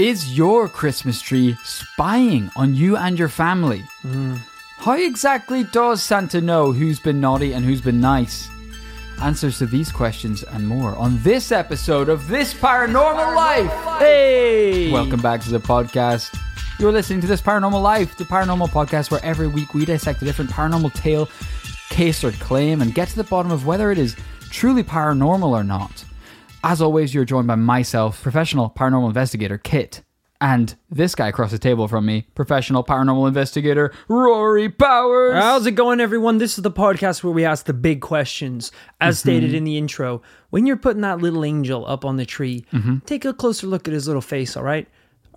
Is your Christmas tree spying on you and your family? Mm. How exactly does Santa know who's been naughty and who's been nice? Answers to these questions and more on this episode of This Paranormal Life. Hey! Welcome back to the podcast. You're listening to This Paranormal Life, the paranormal podcast where every week we dissect a different paranormal tale, case, or claim and get to the bottom of whether it is truly paranormal or not. As always, you're joined by myself, professional paranormal investigator Kit, and this guy across the table from me, professional paranormal investigator Rory Powers. How's it going, everyone? This is the podcast where we ask the big questions. As Mm-hmm. stated in the intro, when you're putting that little angel up on the tree, Mm-hmm. take a closer look at his little face, all right?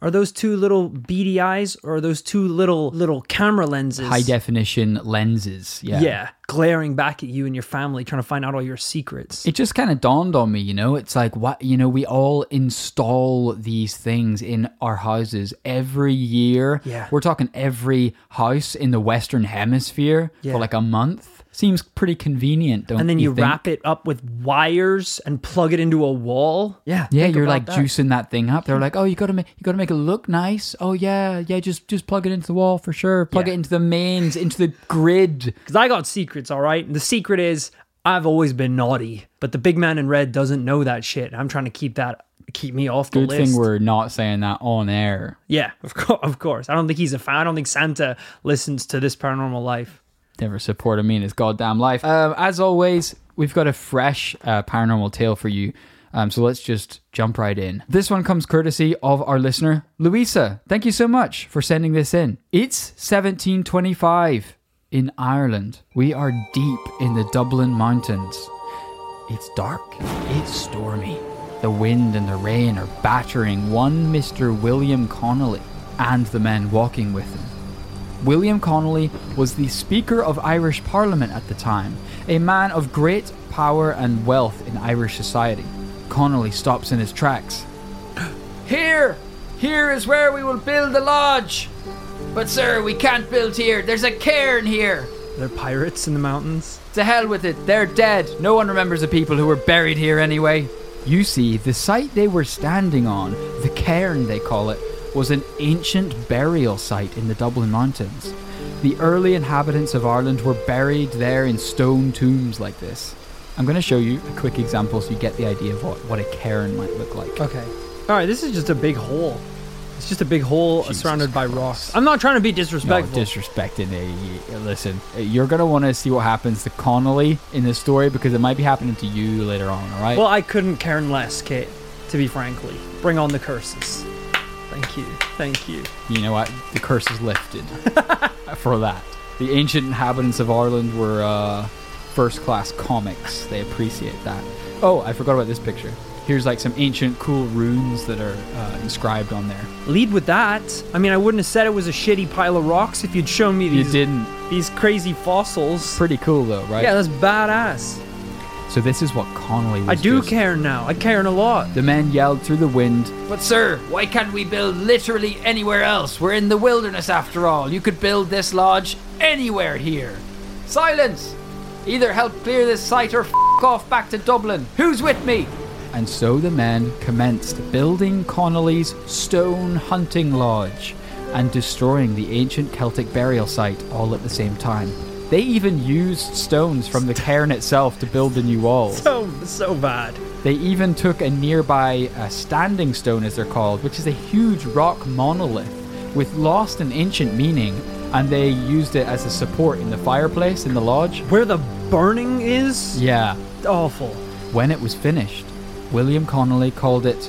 Are those two little beady eyes or are those two little little camera lenses? High definition lenses. Yeah. Yeah, glaring back at you and your family, trying to find out all your secrets. It just kind of dawned on me, you know, it's like what, you know, we all install these things in our houses every year. Yeah. We're talking every house in the Western Hemisphere Yeah. for like a month. Seems pretty convenient, don't you? and then you, think? wrap it up with wires and plug it into a wall. Yeah, Yeah, you're like that. juicing that thing up. They're like, "Oh, you got to make you got to make it look nice." Oh yeah, yeah, just just plug it into the wall for sure. Plug Yeah. it into the mains, into the grid. Because I got secrets, all right? And the secret is I've always been naughty, but the big man in red doesn't know that shit. I'm trying to keep that, keep me off the Good list. thing we're not saying that on air. yeah, of course, of course. I don't think he's a fan. I don't think Santa listens to this paranormal life. Never supported me in his goddamn life. Um, as always, we've got a fresh uh, paranormal tale for you. Um, so let's just jump right in. This one comes courtesy of our listener, Louisa. Thank you so much for sending this in. It's 1725 in Ireland. We are deep in the Dublin mountains. It's dark, it's stormy. The wind and the rain are battering one Mr. William Connolly and the men walking with him. William Connolly was the Speaker of Irish Parliament at the time, a man of great power and wealth in Irish society. Connolly stops in his tracks. Here! Here is where we will build the lodge! But, sir, we can't build here. There's a cairn here. They're pirates in the mountains. To hell with it, they're dead. No one remembers the people who were buried here anyway. You see, the site they were standing on, the cairn they call it, was an ancient burial site in the Dublin Mountains. The early inhabitants of Ireland were buried there in stone tombs like this. I'm going to show you a quick example so you get the idea of what, what a cairn might look like. Okay. All right, this is just a big hole. It's just a big hole Jesus surrounded by rocks. I'm not trying to be disrespectful. No, disrespecting a listen. You're gonna want to see what happens to Connolly in this story because it might be happening to you later on. All right. well, I couldn't care less, Kate, to be frankly. Bring on the curses. Thank you. Thank you. you know what? The curse is lifted for that. The ancient inhabitants of Ireland were uh, first class comics. They appreciate that. Oh, I forgot about this picture. Here's like some ancient cool runes that are uh, inscribed on there. Lead with that. I mean, I wouldn't have said it was a shitty pile of rocks if you'd shown me these. You didn't. these crazy fossils. Pretty cool though, right? Yeah, that's badass. So this is what Connolly was I do just- care now. I care a lot. The men yelled through the wind. But, sir, why can't we build literally anywhere else? We're in the wilderness after all. You could build this lodge anywhere here. Silence! Either help clear this site or f off back to Dublin. Who's with me? And so the men commenced building Connolly's stone hunting lodge and destroying the ancient Celtic burial site all at the same time. They even used stones from the cairn itself to build the new walls. So so bad. They even took a nearby uh, standing stone, as they're called, which is a huge rock monolith with lost and ancient meaning, and they used it as a support in the fireplace in the lodge. Where the burning is? Yeah. Awful. When it was finished, William Connolly called it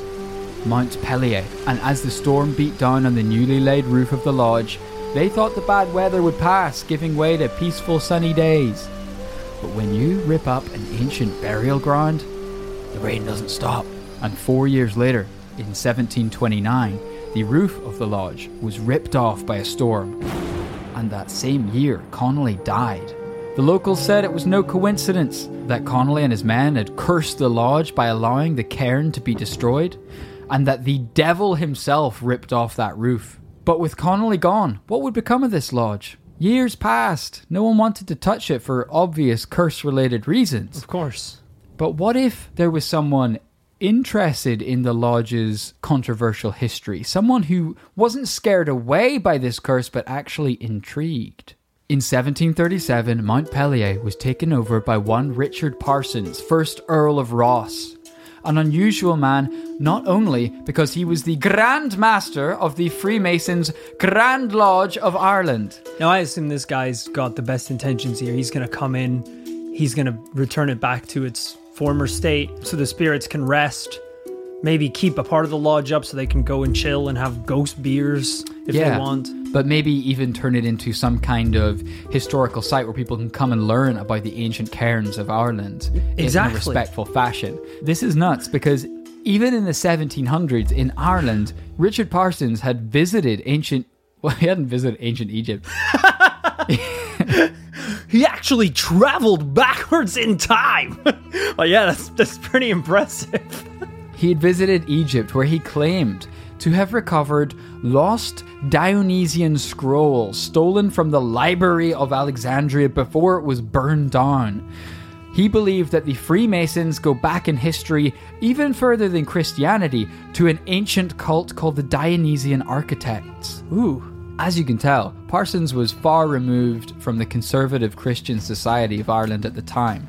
Mount Pellier, and as the storm beat down on the newly laid roof of the lodge, they thought the bad weather would pass, giving way to peaceful sunny days. But when you rip up an ancient burial ground, the rain doesn't stop. And four years later, in 1729, the roof of the lodge was ripped off by a storm. And that same year, Connolly died. The locals said it was no coincidence that Connolly and his men had cursed the lodge by allowing the cairn to be destroyed, and that the devil himself ripped off that roof. But with Connolly gone, what would become of this lodge? Years passed. No one wanted to touch it for obvious curse related reasons. Of course. But what if there was someone interested in the lodge's controversial history, someone who wasn't scared away by this curse but actually intrigued. In 1737, Montpellier was taken over by one Richard Parsons, 1st Earl of Rosse. An unusual man, not only because he was the Grand Master of the Freemasons' Grand Lodge of Ireland. Now, I assume this guy's got the best intentions here. He's going to come in, he's going to return it back to its former state so the spirits can rest. Maybe keep a part of the lodge up so they can go and chill and have ghost beers if they want. But maybe even turn it into some kind of historical site where people can come and learn about the ancient cairns of Ireland in a respectful fashion. This is nuts because even in the 1700s in Ireland, Richard Parsons had visited ancient. Well, he hadn't visited ancient Egypt. He actually traveled backwards in time. well, yeah, that's, that's pretty impressive. He had visited Egypt where he claimed to have recovered lost Dionysian scrolls stolen from the library of Alexandria before it was burned down. He believed that the Freemasons go back in history even further than Christianity to an ancient cult called the Dionysian Architects. Ooh. As you can tell, Parsons was far removed from the conservative Christian society of Ireland at the time.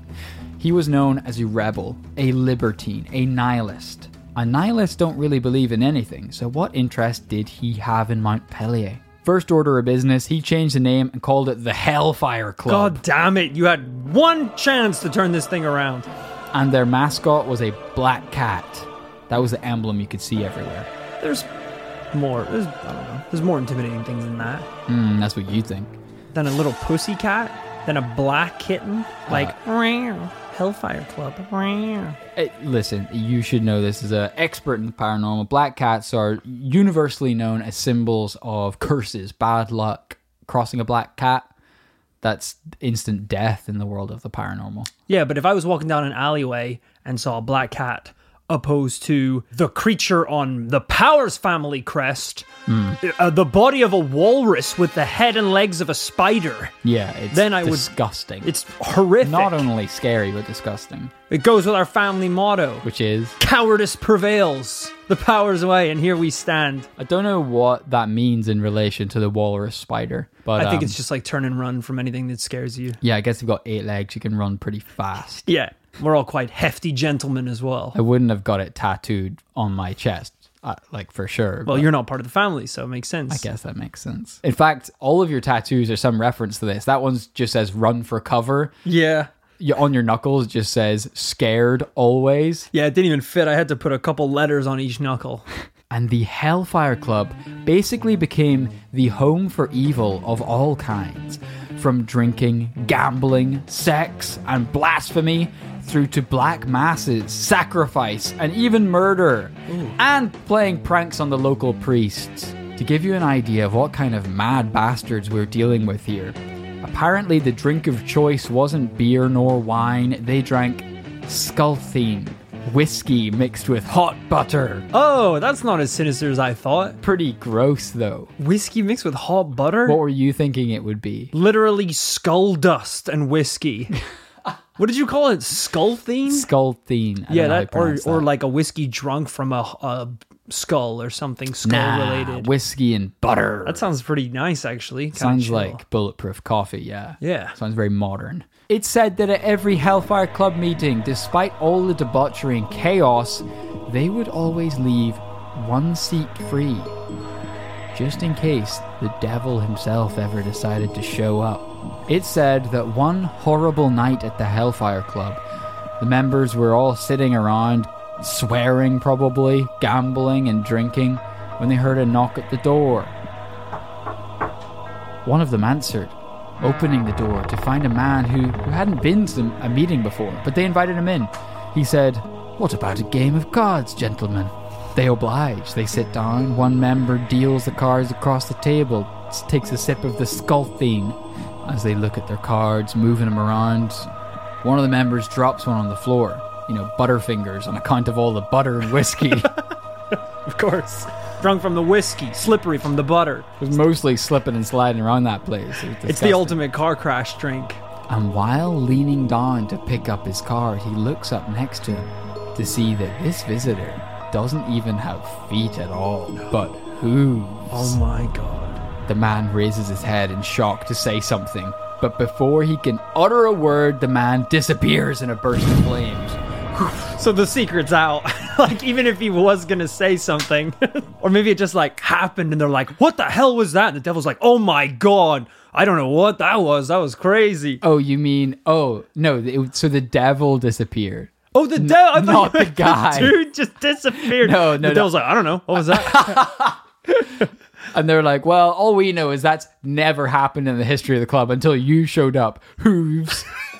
He was known as a rebel, a libertine, a nihilist. And nihilists don't really believe in anything, so what interest did he have in Montpellier? First order of business, he changed the name and called it the Hellfire Club. God damn it. You had one chance to turn this thing around. And their mascot was a black cat. That was the emblem you could see everywhere. There's more. There's, I don't know. There's more intimidating things than that. Hmm, that's what you think. Than a little pussy cat. Than a black kitten. Like, "Meow, Hellfire Club. meow." Eh, listen, you should know this as an expert in the paranormal. Black cats are universally known as symbols of curses, bad luck. Crossing a black cat, that's instant death in the world of the paranormal. Yeah, but if I was walking down an alleyway and saw a black cat opposed to the creature on the Powers family crest, uh, the body of a walrus with the head and legs of a spider, Yeah, it's Then I would- disgusting. it's horrific. not only scary but disgusting, it goes with our family motto which is cowardice prevails, the powers away, and here we stand. I don't know what that means in relation to the walrus spider, but I think um, it's just like turn and run from anything that scares you. yeah. I guess you've got eight legs. You can run pretty fast. Yeah, we're all quite hefty gentlemen as well. I wouldn't have got it tattooed on my chest, uh, like for sure. Well, you're not part of the family, so it makes sense. I guess that makes sense. In fact, all of your tattoos are some reference to this. That one's just says "run for cover." Yeah. You- On your knuckles, it just says "scared always." Yeah, it didn't even fit. I had to put a couple letters on each knuckle. And the Hellfire Club basically became the home for evil of all kinds, from drinking, gambling, sex, and blasphemy, through to black masses, sacrifice, and even murder, and playing pranks on the local priests. To give you an idea of what kind of mad bastards we're dealing with here, apparently the drink of choice wasn't beer nor wine, they drank Skulthine, whiskey mixed with hot butter. Oh, that's not as sinister as I thought. Pretty gross, though. Whiskey mixed with hot butter? What were you thinking it would be? Literally skull dust and whiskey. what did you call it? Skullthine? Skullthine. I yeah, don't know how you that or pronounce or like a whiskey drunk from a, a skull or something skull Nah, related. whiskey and butter. that sounds pretty nice, actually. Kinda Sounds chill. like bulletproof coffee. Yeah. Yeah. Sounds very modern. It's said that at every Hellfire Club meeting, despite all the debauchery and chaos, they would always leave one seat free, just in case the devil himself ever decided to show up. It said that one horrible night at the Hellfire Club, the members were all sitting around, swearing probably, gambling and drinking, when they heard a knock at the door. One of them answered, opening the door to find a man who, who hadn't been to a meeting before, but they invited him in. He said, What about a game of cards, gentlemen? They oblige. They sit down. One member deals the cards across the table, takes a sip of the Skulthine. As they look at their cards, moving them around, one of the members drops one on the floor. You know, Butterfingers on account of all the butter and whiskey. Of course. Drunk from the whiskey, slippery from the butter. It was mostly slipping and sliding around that place. It It's the ultimate car crash drink. And while leaning down to pick up his card, he looks up next to him to see that this visitor doesn't even have feet at all, but hooves. Oh my god. The man raises his head in shock to say something, but before he can utter a word, the man disappears in a burst of flames. So the secret's out. like even if he was gonna say something, or maybe it just like happened, and they're like, "What the hell was that?" And the devil's like, "Oh my god, I don't know what that was. That was crazy." Oh, you mean, oh, no, it, so the devil disappeared. Oh, the devil! I thought not you the guy. dude just disappeared. No, no, The no. devil's like, "I don't know. What was that?" And they're like, well, all we know is that's never happened in the history of the club until you showed up. Hooves.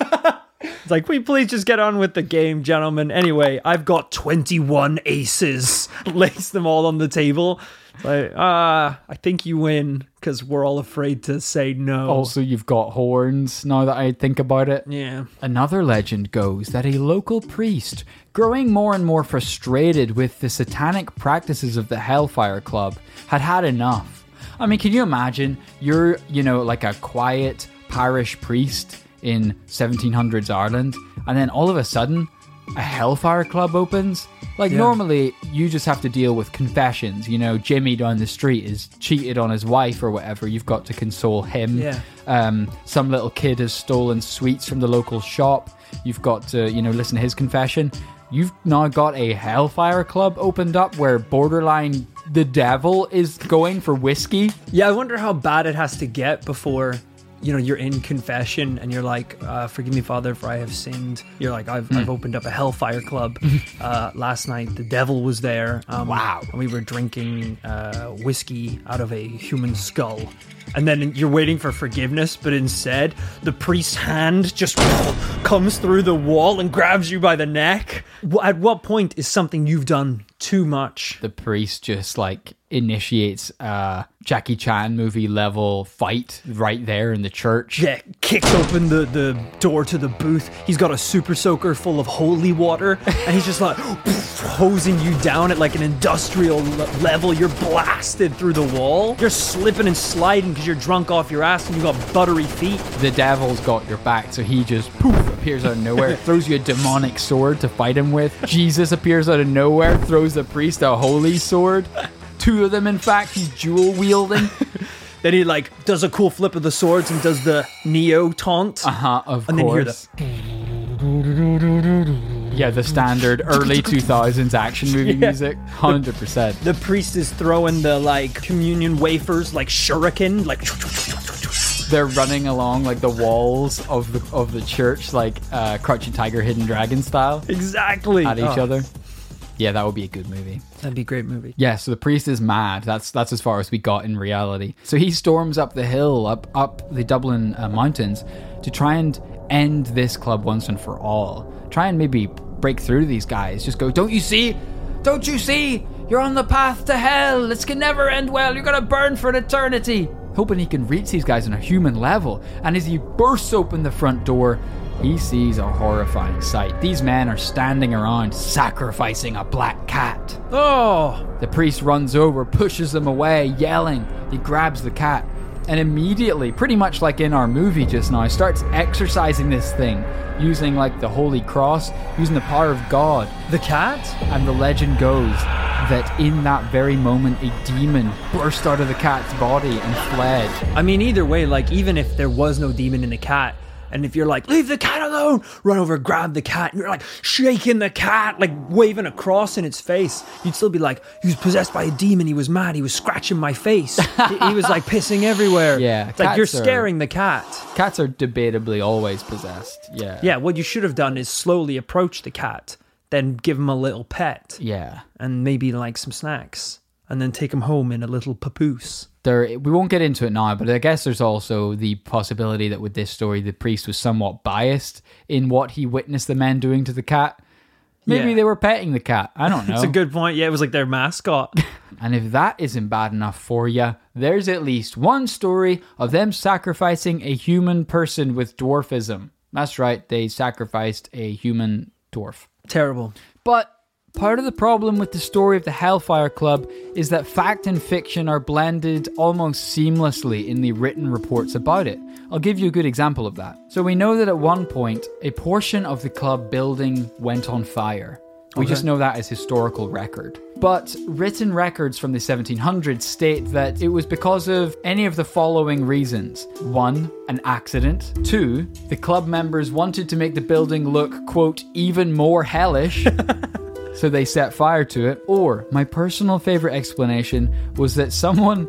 it's like, we please just get on with the game, gentlemen?" Anyway, I've got twenty-one aces. Lace them all on the table. Like, ah, I think you win because we're all afraid to say no. Also, you've got horns now that I think about it. yeah. Another legend goes that a local priest, growing more and more frustrated with the satanic practices of the Hellfire Club, had had enough. I mean, can you imagine? You're, you know, like a quiet parish priest in 1700s Ireland, and then all of a sudden, a Hellfire Club opens? Like, Yeah. normally, you just have to deal with confessions. You know, Jimmy down the street is cheated on his wife or whatever. You've got to console him Yeah. um, some little kid has stolen sweets from the local shop. You've got to, you know, listen to his confession. You've now got a Hellfire Club opened up where borderline the devil is going for whiskey. Yeah, I wonder how bad it has to get before you know you're in confession and you're like, uh, "Forgive me, Father, for I have sinned." You're like, "I've, Hmm. I've opened up a Hellfire Club uh, last night. The devil was there. Um, Wow. And we were drinking uh, whiskey out of a human skull." And then you're waiting for forgiveness, but instead the priest's hand just comes through the wall and grabs you by the neck. At what point is something you've done too much? The priest just like initiates a Jackie Chan movie level fight right there in the church. Yeah, kicks open the, the door to the booth. He's got a super soaker full of holy water, and he's just like hosing you down at like an industrial le- level. You're blasted through the wall. You're slipping and sliding because you're drunk off your ass and you got buttery feet. The devil's got your back, so he just poof appears out of nowhere, throws you a demonic sword to fight him with. Jesus appears out of nowhere, throws the priest a holy sword. Two of them, in fact, he's dual wielding. Then he like does a cool flip of the swords and does the Neo taunt. Uh huh, of And then you hear course. Yeah, the standard early 2000s action movie music. 100%. The priest is throwing the like communion wafers like shuriken, like They're running along like the walls of the of the church, like uh, Crouching Tiger, Hidden Dragon style, exactly at each Oh, other. Yeah, that would be a good movie. That'd be a great movie. Yeah, so the priest is mad. That's that's as far as we got in reality. So he storms up the hill, up up the Dublin uh, mountains, to try and end this club once and for all. Try and maybe break through to these guys. Just go, don't you see? Don't you see? You're on the path to hell. This can never end well. You're gonna burn for an eternity. Hoping he can reach these guys on a human level. And as he bursts open the front door, he sees a horrifying sight. These men are standing around sacrificing a black cat. Oh, The priest runs over, pushes them away, yelling. He grabs the cat and immediately, pretty much like in our movie just now, starts exorcising this thing using like the Holy Cross, using the power of God. the cat? And the legend goes that in that very moment, a demon burst out of the cat's body and fled. I mean, either way, like, even if there was no demon in the cat, and if you're like, leave the cat alone, run over, grab the cat, and you're like shaking the cat, like waving a cross in its face, you'd still be like, he was possessed by a demon, he was mad, he was scratching my face, he, he was like pissing everywhere. Yeah, It's like you're cats are- scaring the cat. Cats are debatably always possessed. Yeah. Yeah, what you should have done is slowly approach the cat, then give him a little pet, Yeah. and maybe like some snacks, and then take him home in a little papoose. there we won't get into it now but i guess there's also the possibility that with this story the priest was somewhat biased in what he witnessed the men doing to the cat maybe Yeah. they were petting the cat i don't know It's a good point. Yeah, it was like their mascot. and if that isn't bad enough for you there's at least one story of them sacrificing a human person with dwarfism that's right they sacrificed a human dwarf Terrible. but part of the problem with the story of the Hellfire Club is that fact and fiction are blended almost seamlessly in the written reports about it. I'll give you a good example of that. So we know that at one point, a portion of the club building went on fire. We just know that as historical record. But written records from the 1700s state that it was because of any of the following reasons. One, an accident. Two, the club members wanted to make the building look, quote, even more hellish. so they set fire to it. Or, my personal favorite explanation was that someone,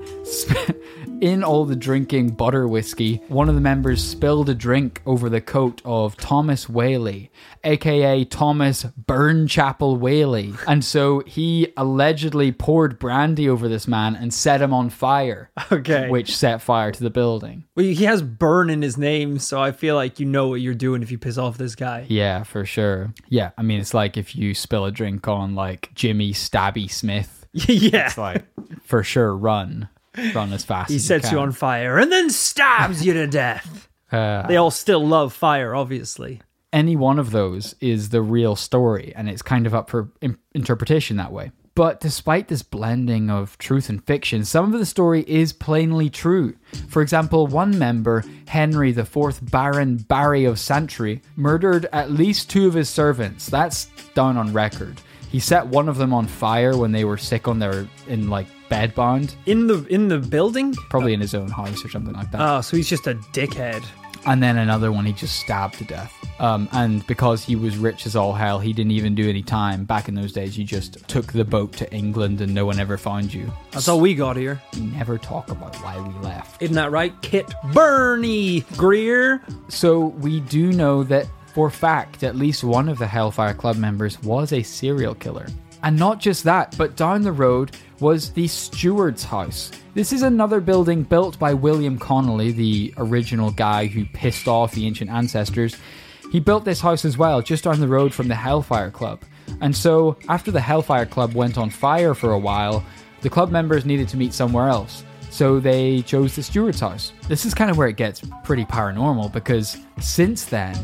in all the drinking butter whiskey, one of the members spilled a drink over the coat of Thomas Whaley, aka Thomas Burnchapel Whaley. And so he allegedly poured brandy over this man and set him on fire, Okay. which set fire to the building. Well, he has burn in his name, so I feel like you know what you're doing if you piss off this guy. Yeah, for sure. Yeah, I mean, it's like if you spill a drink on like Jimmy Stabby Smith. yeah. It's like for sure run run as fast He as sets you can. on fire and then stabs you to death. Uh, They all still love fire, obviously. any one of those is the real story and it's kind of up for im- interpretation that way but despite this blending of truth and fiction some of the story is plainly true for example one member henry the fourth baron barry of santry murdered at least two of his servants that's down on record he set one of them on fire when they were sick on their in like bed bound In the in the building? probably in his own house or something like that Oh, so he's just a dickhead. and then another one he just stabbed to death. Um, and because he was rich as all hell, he didn't even do any time. Back in those days, you just took the boat to England and no one ever found you. That's all we got here. We never talk about why we left. Isn't that right? Kit Bernie Greer. So we do know that for fact, at least one of the Hellfire Club members was a serial killer. And not just that, but down the road was the steward's house. This is another building built by William Connolly, the original guy who pissed off the ancient ancestors. He built this house as well, just down the road from the Hellfire Club. And so, after the Hellfire Club went on fire for a while, the club members needed to meet somewhere else. So they chose the steward's house. This is kind of where it gets pretty paranormal because since then,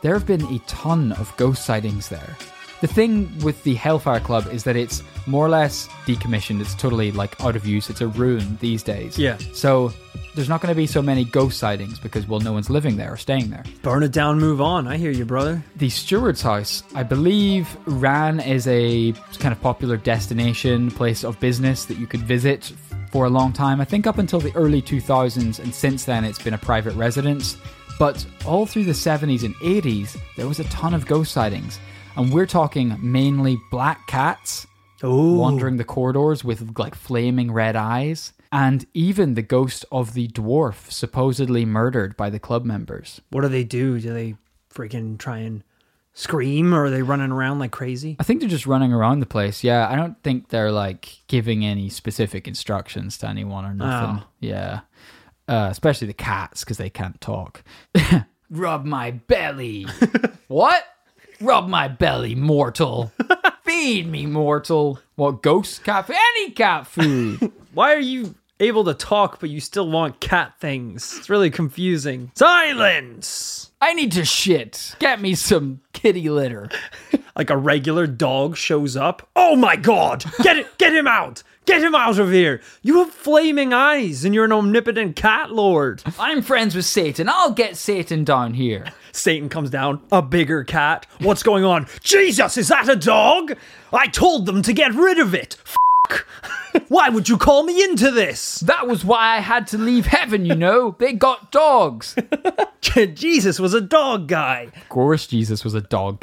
there have been a ton of ghost sightings there. The thing with the Hellfire Club is that it's more or less decommissioned. It's totally like out of use. It's a ruin these days. Yeah. So there's not going to be so many ghost sightings because well, no one's living there or staying there. Burn it down, move on. I hear you, brother. The steward's house, I believe, ran as a kind of popular destination, place of business that you could visit for a long time. I think up until the early 2000s, and since then it's been a private residence. But all through the 70s and 80s, there was a ton of ghost sightings. And we're talking mainly black cats Oh, wandering the corridors with like flaming red eyes, and even the ghost of the dwarf supposedly murdered by the club members. what do they do? Do they freaking try and scream, or are they running around like crazy? I think they're just running around the place. Yeah, I don't think they're like giving any specific instructions to anyone or nothing. Oh. Yeah, uh, especially the cats because they can't talk. Rub my belly. what? Rub my belly, mortal. Feed me, mortal. What ghost cat? food? Any cat food. Why are you able to talk, but you still want cat things? It's really confusing. Silence! I need to shit. Get me some kitty litter. Like a regular dog shows up. Oh my god! Get it! Get him out! Get him out of here! You have flaming eyes, and you're an omnipotent cat lord. I'm friends with Satan. I'll get Satan down here. Satan comes down, a bigger cat. What's going on? Jesus, is that a dog? I told them to get rid of it. F- Why would you call me into this? That was why I had to leave heaven, you know. They got dogs. Jesus was a dog guy. Of course, Jesus was a dog.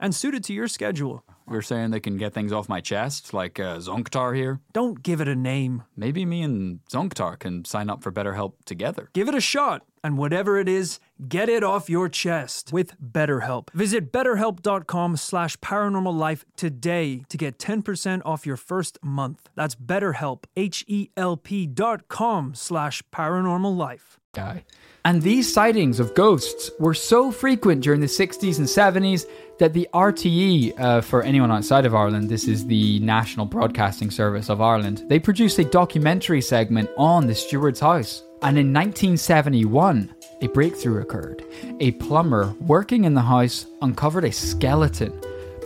and suited to your schedule. We're saying they can get things off my chest, like uh, Zonktar here. Don't give it a name. Maybe me and Zonktar can sign up for BetterHelp together. Give it a shot, and whatever it is, get it off your chest with BetterHelp. Visit betterhelp.com slash paranormal today to get 10% off your first month. That's betterhelp, H-E-L-P dot com slash paranormal life. And these sightings of ghosts were so frequent during the 60s and 70s that the RTE, uh, for anyone outside of Ireland, this is the National Broadcasting Service of Ireland, they produced a documentary segment on the steward's house. And in 1971, a breakthrough occurred. A plumber working in the house uncovered a skeleton,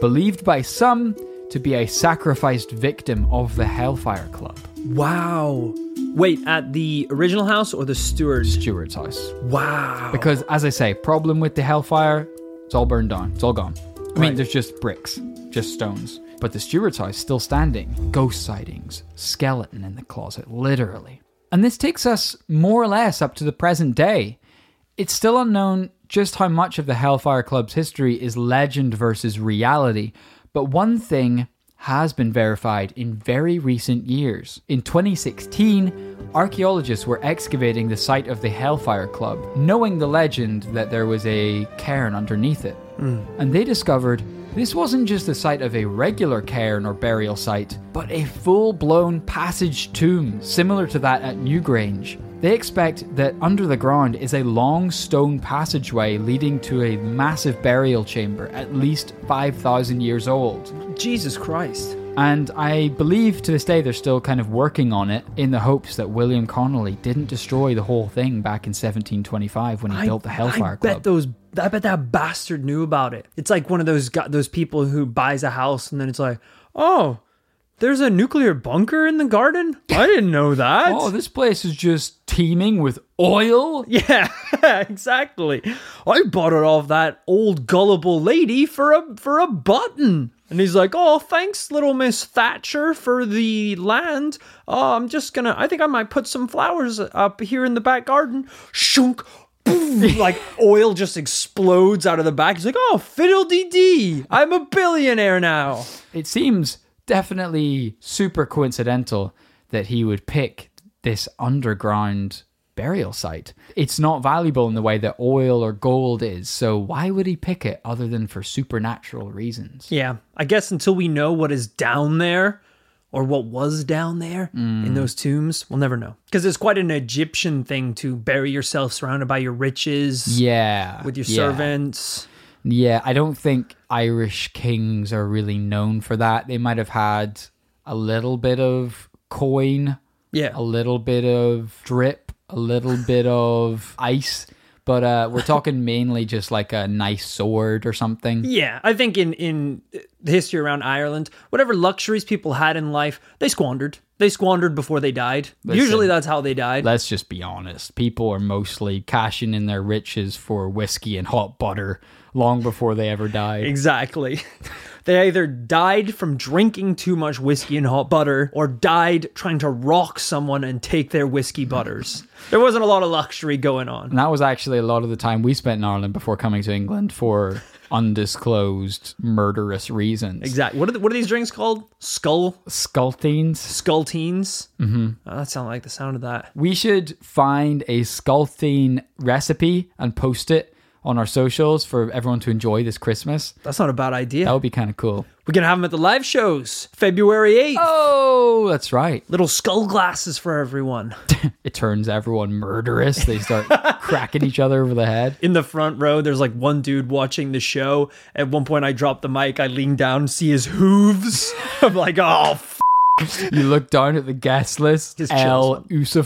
believed by some to be a sacrificed victim of the Hellfire Club. Wow. Wait, at the original house or the steward's? Steward's house. Wow. Because, as I say, problem with the Hellfire, it's all burned down. It's all gone. I mean, Right. there's just bricks, just stones. But the steward's house still standing. Ghost sightings, skeleton in the closet, literally. And this takes us more or less up to the present day. It's still unknown just how much of the Hellfire Club's history is legend versus reality, but one thing has been verified in very recent years. In 2016, archaeologists were excavating the site of the Hellfire Club, knowing the legend that there was a cairn underneath it. Hmm. And they discovered this wasn't just the site of a regular cairn or burial site, but a full blown passage tomb similar to that at Newgrange. They expect that under the ground is a long stone passageway leading to a massive burial chamber, at least 5,000 years old. Jesus Christ. And I believe to this day they're still kind of working on it in the hopes that William Connolly didn't destroy the whole thing back in 1725 when he built the Hellfire I Club. bet those. I bet that bastard knew about it. It's like one of those those people who buys a house and then it's like, oh, there's a nuclear bunker in the garden. I didn't know that. oh, this place is just teeming with oil. yeah, exactly. I bought it off that old gullible lady for a for a button. And he's like, "Oh, thanks, little Miss Thatcher, for the land. Oh, I'm just gonna. I think I might put some flowers up here in the back garden." Shunk. boom, like oil just explodes out of the back. He's like, "Oh, fiddle dee dee! I'm a billionaire now." It seems definitely super coincidental that he would pick this underground burial site. It's not valuable in the way that oil or gold is, so why would he pick it other than for supernatural reasons? Yeah, I guess until we know what is down there or what was down there Mm. in those tombs, we'll never know. Because it's quite an Egyptian thing to bury yourself surrounded by your riches, Yeah. with your yeah. servants. Yeah, I don't think Irish kings are really known for that. They might have had a little bit of coin, Yeah. a little bit of drip, a little bit of ice, but uh, we're talking mainly just like a nice sword or something. Yeah, I think in in the history around Ireland, whatever luxuries people had in life, they squandered. They squandered before they died. Usually that's how they died. Let's just be honest. People are mostly cashing in their riches for whiskey and hot butter long before they ever died. Exactly. They either died from drinking too much whiskey and hot butter or died trying to rock someone and take their whiskey butters. There wasn't a lot of luxury going on. And that was actually a lot of the time we spent in Ireland before coming to England for undisclosed murderous reasons. Exactly. What are, the, what are these drinks called? Skull? Scultines. Skullteens? Mm-hmm. Oh, that sounds like the sound of that. We should find a Scultine recipe and post it on our socials for everyone to enjoy this Christmas. That's not a bad idea. That would be kind of cool. We're going to have them at the live shows February 8th. Oh, that's right. Little skull glasses for everyone. It turns everyone murderous. They start cracking each other over the head. In the front row, there's like one dude watching the show. At one point, I drop the mic, I lean down, see his hooves. I'm like, oh, f- You look down at the guest list. Just L. chills.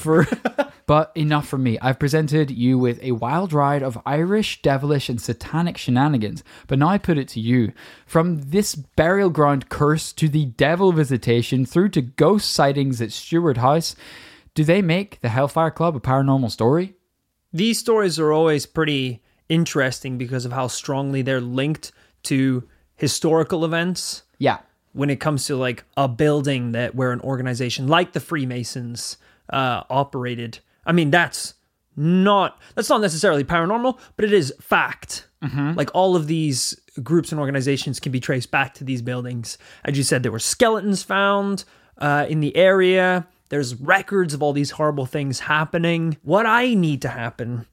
But enough from me. I've presented you with a wild ride of Irish, devilish, and satanic shenanigans. But now I put it to you. From this burial ground curse to the devil visitation through to ghost sightings at Stewart House, do they make the Hellfire Club a paranormal story? These stories are always pretty interesting because of how strongly they're linked to historical events. Yeah. When it comes to like a building that where an organization like the Freemasons uh, operated, I mean that's not that's not necessarily paranormal, but it is fact. Like all of these groups and organizations can be traced back to these buildings. As you said, there were skeletons found uh, in the area. There's records of all these horrible things happening. What I need to happen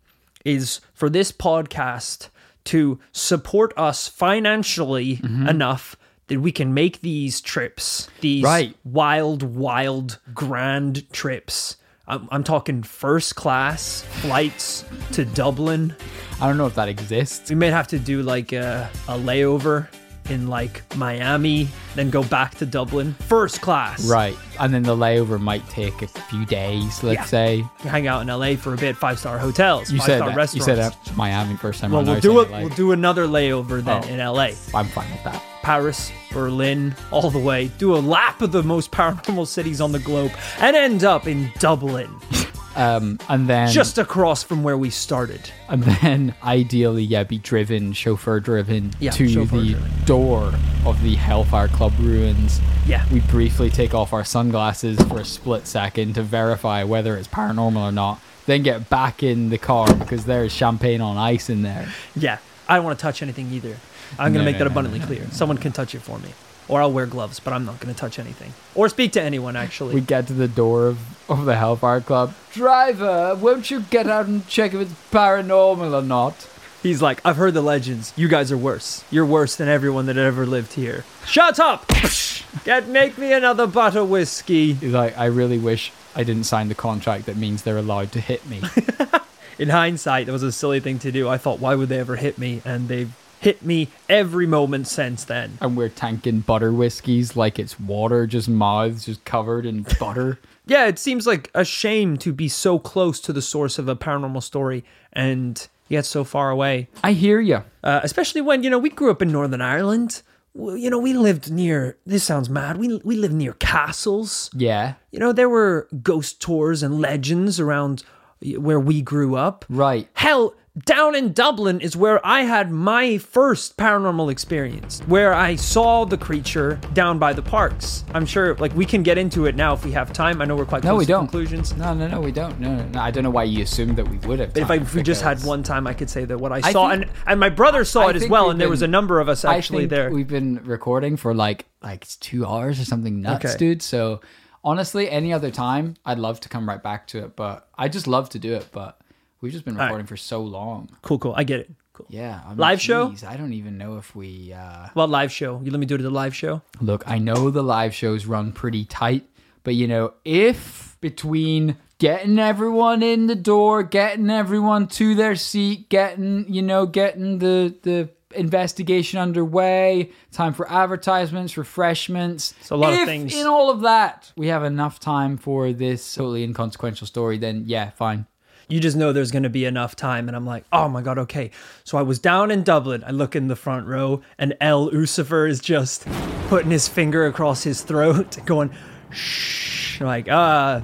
is for this podcast to support us financially enough that we can make these trips, these Right. wild, wild, grand trips. I'm, I'm talking first class flights to Dublin. I don't know if that exists. We may have to do like a, a layover in like Miami, then go back to Dublin. First class. Right. And then the layover might take a few days, let's Yeah. say. Hang out in LA for a bit, five star hotels, You five said star that, you said that Miami first time. Well, we'll do it. We'll do another layover then Oh. in LA. I'm fine with that. Paris, Berlin, all the way. Do a lap of the most paranormal cities on the globe and end up in Dublin, Um, and then just across from where we started. and then ideally, yeah, be driven, chauffeur driven Yeah, to chauffeur the driven. door of the Hellfire Club ruins. Yeah. We briefly take off our sunglasses for a split second to verify whether it's paranormal or not. Then get back in the car because there's champagne on ice in there. Yeah, I don't want to touch anything either. I'm going No, to make no, that abundantly clear. Someone can touch it for me. Or I'll wear gloves, but I'm not going to touch anything. Or speak to anyone, actually. We get to the door of, of the Hellfire Club. Driver, won't you get out and check if it's paranormal or not? He's like, I've heard the legends. You guys are worse. You're worse than everyone that ever lived here. Shut up! Get make me another butt of whiskey. He's like, I really wish I didn't sign the contract that means they're allowed to hit me. In hindsight, that was a silly thing to do. I thought, why would they ever hit me? And they've hit me every moment since then. and we're tanking butter whiskeys like it's water, just mouths just covered in butter. Yeah, it seems like a shame to be so close to the source of a paranormal story and yet so far away. I hear you. Uh, especially when, you know, we grew up in Northern Ireland. Well, You know, we lived near, this sounds mad, we, we lived near castles. Yeah. You know, there were ghost tours and legends around where we grew up. Right. Hell, down in Dublin is where I had my first paranormal experience, where I saw the creature down by the parks. I'm sure, like, we can get into it now if we have time. I know we're quite close No, we to don't. conclusions. No, no, no, we don't. No, no, no. I don't know why you assumed that we would have. But if, I, if we just had one time, I could say that what I I saw, think- and and my brother saw I it as well, and there was a number of us I actually think there. We've been recording for like like it's two hours or something nuts, Okay. dude. So honestly, any other time, I'd love to come right back to it. But I just love to do it. But we've just been right. recording for so long. Cool, cool. I get it. Cool. Yeah. I mean, Live show? I don't even know if we. uh Well, live show. You let me do it at the live show. Look, I know the live shows run pretty tight, but you know, if between getting everyone in the door, getting everyone to their seat, getting, you know, getting the the investigation underway, time for advertisements, refreshments. So a lot of if things. In all of that, we have enough time for this totally inconsequential story, then yeah, fine. You just know there's going to be enough time. And I'm like, oh my God, okay. So I was down in Dublin. I look in the front row, and El Usifer is just putting his finger across his throat, going, shh. Like, uh,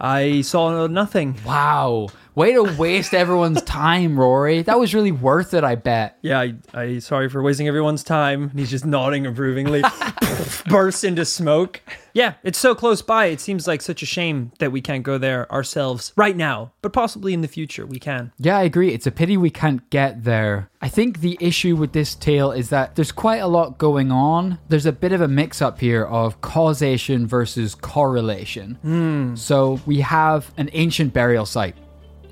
I saw nothing. Wow. Way to waste everyone's time, Rory. That was really worth it, I bet. Yeah, I, I sorry for wasting everyone's time. And he's just nodding approvingly. Bursts into smoke. Yeah, it's so close by. It seems like such a shame that we can't go there ourselves right now, but possibly in the future we can. Yeah, I agree. It's a pity we can't get there. I think the issue with this tale is that there's quite a lot going on. There's a bit of a mix up here of causation versus correlation. Hmm. So we have an ancient burial site.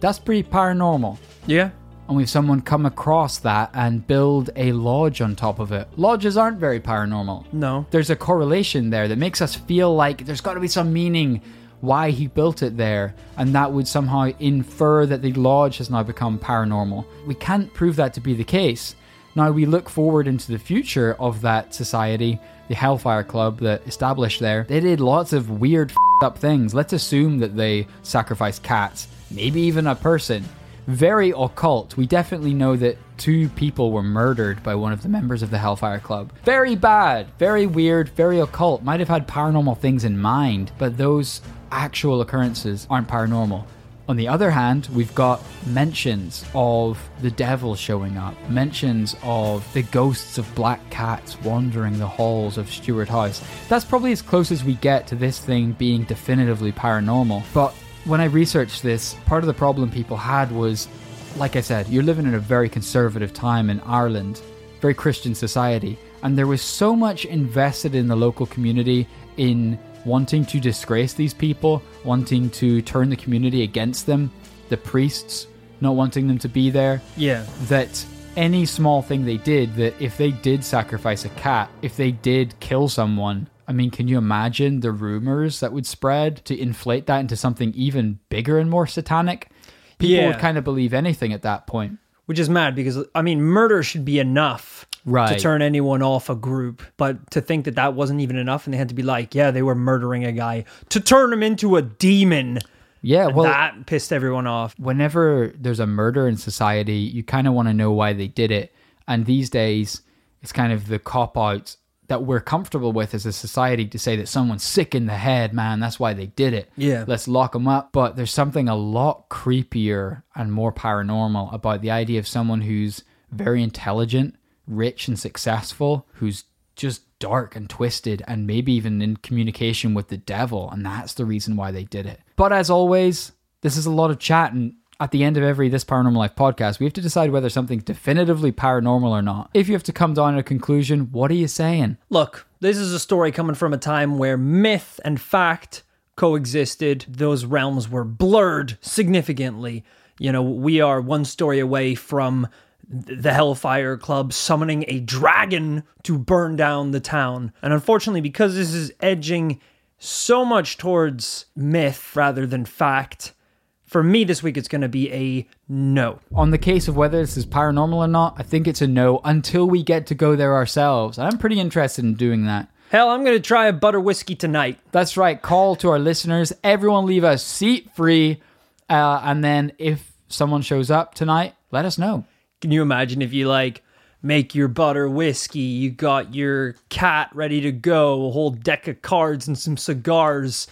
That's pretty paranormal. Yeah. And we've someone come across that and build a lodge on top of it. Lodges aren't very paranormal. No. There's a correlation there that makes us feel like there's got to be some meaning why he built it there, and that would somehow infer that the lodge has now become paranormal. We can't prove that to be the case. Now we look forward into the future of that society. The Hellfire Club that established there, they did lots of weird up things. Let's assume that they sacrificed cats, maybe even a person. Very occult. We definitely know that two people were murdered by one of the members of the Hellfire Club. Very bad, very weird, very occult. Might have had paranormal things in mind, but those actual occurrences aren't paranormal. On the other hand, we've got mentions of the devil showing up, mentions of the ghosts of black cats wandering the halls of Stewart House. That's probably as close as we get to this thing being definitively paranormal. But when I researched this, part of the problem people had was, like I said, you're living in a very conservative time in Ireland, very Christian society, and there was so much invested in the local community in wanting to disgrace these people, wanting to turn the community against them, the priests not wanting them to be there, Yeah. that any small thing they did, that if they did sacrifice a cat, if they did kill someone, I mean, can you imagine the rumors that would spread to inflate that into something even bigger and more satanic? People Yeah. would kind of believe anything at that point. Which is mad because, I mean, murder should be enough right. to turn anyone off a group. But to think that that wasn't even enough and they had to be like, yeah, they were murdering a guy to turn him into a demon. Yeah, well, that pissed everyone off. whenever there's a murder in society, you kind of want to know why they did it. And these days, it's kind of the cop out that we're comfortable with as a society to say that someone's sick in the head, man, that's why they did it. Yeah. Let's lock them up. But there's something a lot creepier and more paranormal about the idea of someone who's very intelligent, rich, and successful, who's just dark and twisted and maybe even in communication with the devil. And that's the reason why they did it. But as always, this is a lot of chat. And at the end of every This Paranormal Life podcast, we have to decide whether something's definitively paranormal or not. If you have to come down to a conclusion, what are you saying? Look, this is a story coming from a time where myth and fact coexisted. Those realms were blurred significantly. You know, we are one story away from the Hellfire Club summoning a dragon to burn down the town. And unfortunately, because this is edging so much towards myth rather than fact, for me this week it's going to be a no. On the case of whether this is paranormal or not, I think it's a no until we get to go there ourselves. I'm pretty interested in doing that. Hell, I'm going to try a butter whiskey tonight. That's right. Call to our listeners. Everyone leave a seat free. Uh, and then if someone shows up tonight, let us know. Can you imagine if you like make your butter whiskey, you got your cat ready to go, a whole deck of cards and some cigars,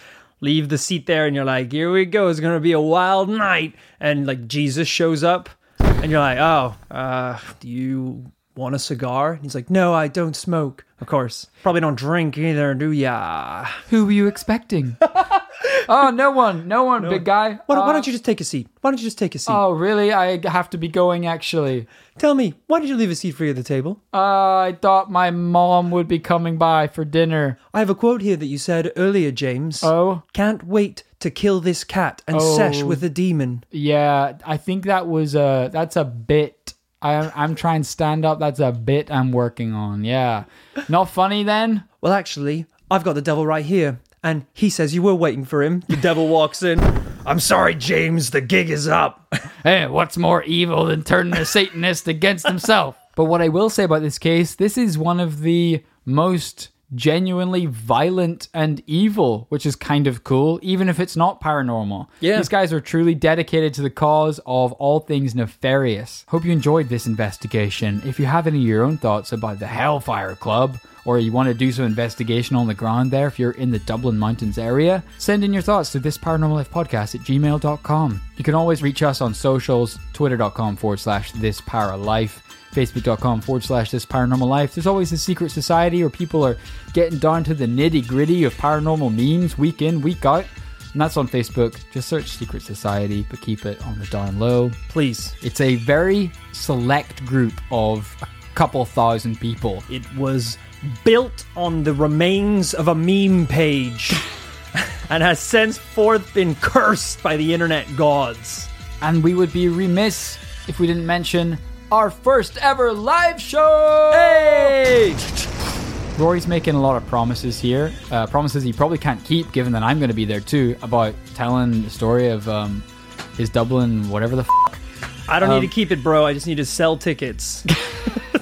leave the seat there and you're like, here we go, it's gonna be a wild night. And like Jesus shows up and you're like, oh, uh, do you want a cigar? And he's like, no, I don't smoke. Of course. Probably don't drink either, do ya? Who were you expecting? oh, no one. No one, big guy. Why, why Uh, don't you just take a seat? Why don't you just take a seat? Oh, really? I have to be going, actually. Tell me, why did you leave a seat free at the table? Uh, I thought my mom would be coming by for dinner. I have a quote here that you said earlier, James. Oh? Can't wait to kill this cat and sesh Oh. with a demon. Yeah, I think that was a that's a bit. I, I'm trying to stand up. That's a bit I'm working on. Yeah, not funny then. Well, actually, I've got the devil right here. And he says you were waiting for him. The devil walks in. I'm sorry, James, the gig is up. Hey, what's more evil than turning a Satanist against himself? But what I will say about this case, this is one of the most genuinely violent and evil, which is kind of cool, even if it's not paranormal. Yeah. These guys are truly dedicated to the cause of all things nefarious. Hope you enjoyed this investigation. If you have any of your own thoughts about the Hellfire Club, or you want to do some investigation on the ground there if you're in the Dublin Mountains area, send in your thoughts to this paranormal life podcast at gmail.com. You can always reach us on socials, twitter.com forward slash this para life, facebook.com forward slash this paranormal life. There's always a secret society where people are getting down to the nitty gritty of paranormal memes week in, week out. And that's on Facebook. Just search Secret Society, but keep it on the down low. Please. It's a very select group of a couple thousand people. It was built on the remains of a meme page and has since forth been cursed by the internet gods. And we would be remiss if we didn't mention our first ever live show. Hey! Rory's making a lot of promises here. Uh, promises he probably can't keep, given that I'm going to be there too, about telling the story of um, his Dublin, whatever the f. I don't Um, need to keep it, bro. I just need to sell tickets.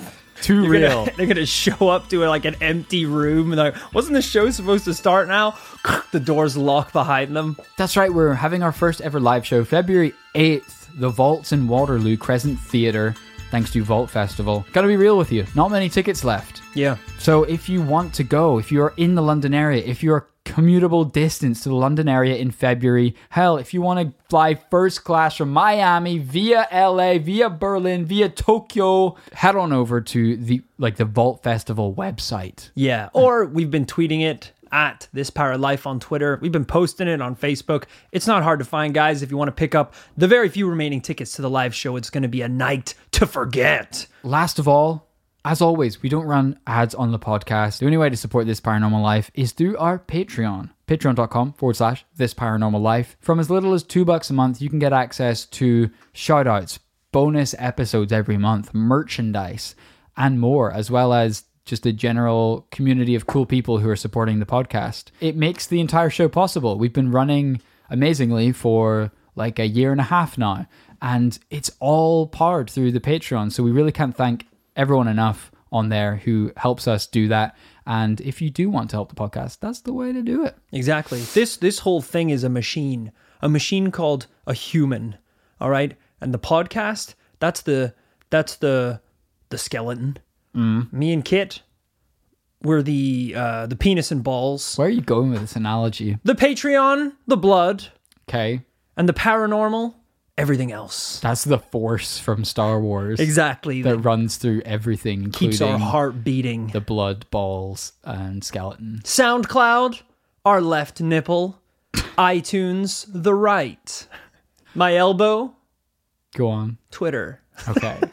Too You're real. Gonna, they're gonna show up to like an empty room and like, wasn't the show supposed to start now? the doors lock behind them. That's right, we're having our first ever live show February 8th, the Vaults in Waterloo Crescent Theatre, thanks to Vault Festival. Gotta be real with you, not many tickets left. Yeah. So if you want to go, if you're in the London area, if you're commutable distance to the London area in February, hell, if you want to fly first class from Miami via LA, via Berlin, via Tokyo, head on over to the like the Vault Festival website. Yeah. Or we've been tweeting it at this para life on Twitter. We've been posting it on Facebook. It's not hard to find, guys. If you want to pick up the very few remaining tickets to the live show, it's going to be a night to forget. Last of all, as always, we don't run ads on the podcast. The only way to support this paranormal life is through our Patreon. Patreon.com forward slash this paranormal life. From as little as two bucks a month, you can get access to shout outs, bonus episodes every month, merchandise, and more, as well as just a general community of cool people who are supporting the podcast. It makes the entire show possible. We've been running amazingly for like a year and a half now, and it's all powered through the Patreon. So we really can't thank everyone enough on there who helps us do that. And if you do want to help the podcast, that's the way to do it. Exactly. This this whole thing is a machine, a machine called a human. All right, and the podcast that's the that's the the skeleton. Mm. Me and Kit, we're the uh, the penis and balls. Where are you going with this analogy? The Patreon, the blood, Okay. and the paranormal, everything else. That's the force from Star Wars Exactly. that runs through everything, keeps our heart beating. the blood, balls, and skeleton. SoundCloud, our left nipple. iTunes, the right. My elbow, Go on. Twitter. Okay.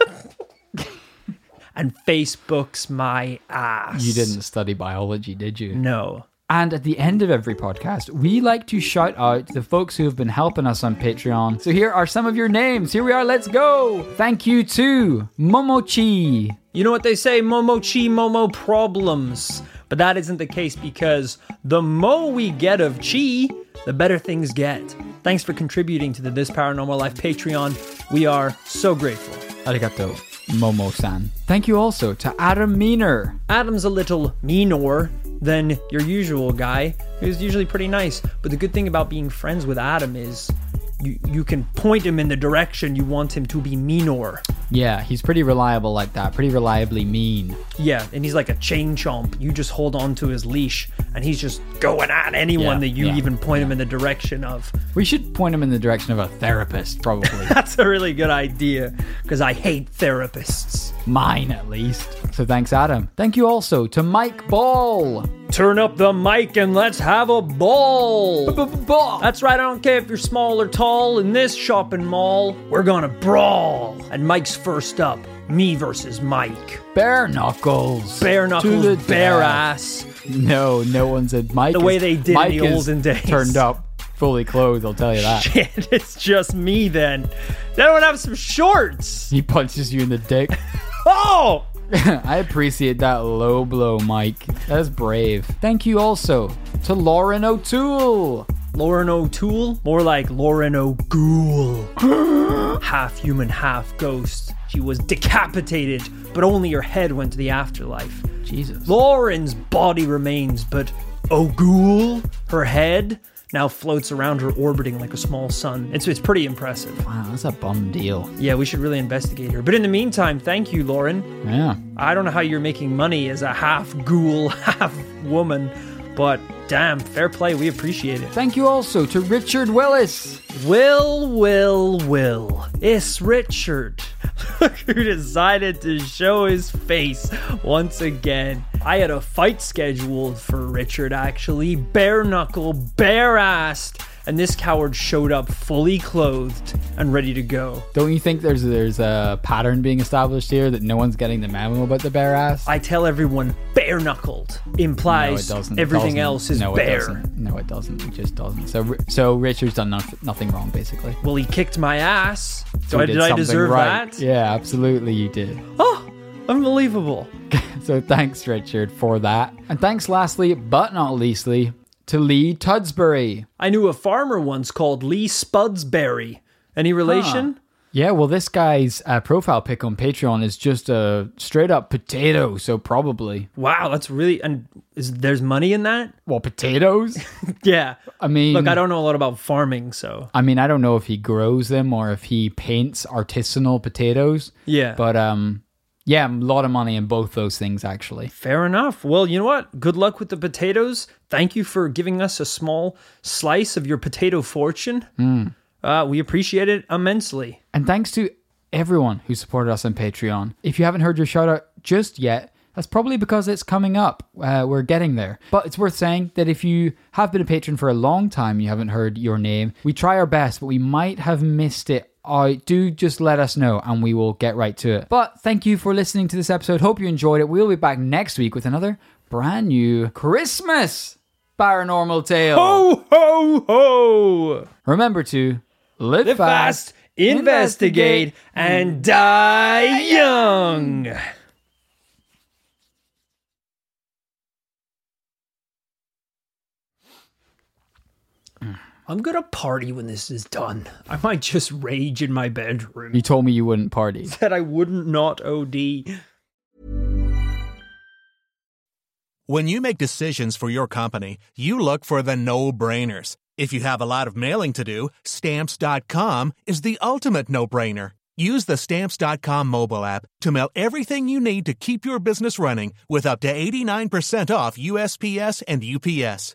And Facebook's my ass. you didn't study biology, did you? No. And at the end of every podcast, we like to shout out the folks who have been helping us on Patreon. So here are some of your names. Here we are. Let's go. Thank you to Momochi, You know what they say, Momochi Momo problems. But that isn't the case because the more we get of chi, the better things get. Thanks for contributing to the This Paranormal Life Patreon. We are so grateful. Arigato, Momo-san. Thank you also to Adam Meaner. Adam's a little meaner than your usual guy, who's usually pretty nice. But the good thing about being friends with Adam is you, you can point him in the direction you want him to be meaner. Yeah, he's pretty reliable like that. Pretty reliably mean. Yeah, and he's like a chain chomp. You just hold on to his leash, and he's just going at anyone Yeah, that you yeah, even point him in the direction of. We should point him in the direction of a therapist, probably. That's a really good idea, because I hate therapists. Mine, at least. So thanks, Adam. Thank you also to Mike Ball. Turn up the mic and let's have a ball. Ball. That's right, I don't care if you're small or tall in this shopping mall. We're gonna brawl. And Mike's first up. Me versus Mike. Bare knuckles. Bare knuckles, To the bare ass. No, no one said Mike. The is- way they did in Mike the is olden days. Turned up, fully clothed. I'll tell you that. Shit, it's just me then. They don't have some shorts. He punches you in the dick. Oh! I appreciate that low blow, Mike. That's brave. Thank you also to Lauren O'Toole. Lauren O'Toole? More like Lauren O'Ghoul. half human, half ghost. She was decapitated, but only her head went to the afterlife. Jesus. Lauren's body remains, but O'Ghoul, her head, now floats around her orbiting like a small sun. It's, it's pretty impressive. Wow, that's a bum deal. Yeah, we should really investigate her. But in the meantime, thank you, Lauren. Yeah. I don't know how you're making money as a half ghoul, half woman, but damn, fair play. We appreciate it. Thank you also to Richard Willis. Will, Will, Will. It's Richard. Who decided to show his face once again. I had a fight scheduled for Richard, actually. Bare knuckle, bare assed. And this coward showed up fully clothed and ready to go. Don't you think there's there's a pattern being established here that no one's getting the memo about the bare ass? I tell everyone bare knuckled implies. It everything else is no, bare. It doesn't. No, it doesn't. It just doesn't. So, so Richard's done noth- nothing wrong, basically. Well, he kicked my ass. So So did did I deserve right. that? Yeah, absolutely, you did. Oh, unbelievable. So thanks, Richard, for that. And thanks, lastly, but not leastly, to Lee Tudsbury. I knew a farmer once called Lee Spudsberry. Any relation? Yeah, well, this guy's uh, profile pic on Patreon is just a straight up potato, so probably. Wow, that's really and is there's money in that? Well, potatoes? Yeah. I mean, Look, I don't know a lot about farming, so I mean, I don't know if he grows them or if he paints artisanal potatoes, yeah. but um, yeah, a lot of money in both those things actually. Fair enough. Well, you know what? Good luck with the potatoes. Thank you for giving us a small slice of your potato fortune. Uh, we appreciate it immensely. And thanks to everyone who supported us on Patreon. If you haven't heard your shout out just yet, that's probably because it's coming up. Uh, we're getting there. But it's worth saying that if you have been a patron for a long time you haven't heard your name, we try our best, but we might have missed it. I do just let us know and we will get right to it. But thank you for listening to this episode. Hope you enjoyed it. We'll be back next week with another brand new Christmas paranormal tale. Ho, ho, ho! Remember to live, Live fast, investigate, and die young. I'm gonna party when this is done. I might just rage in my bedroom. You told me you wouldn't party. That I wouldn't not OD. When you make decisions for your company, you look for the no brainers. If you have a lot of mailing to do, stamps.com is the ultimate no brainer. Use the stamps.com mobile app to mail everything you need to keep your business running with up to 89% off USPS and UPS.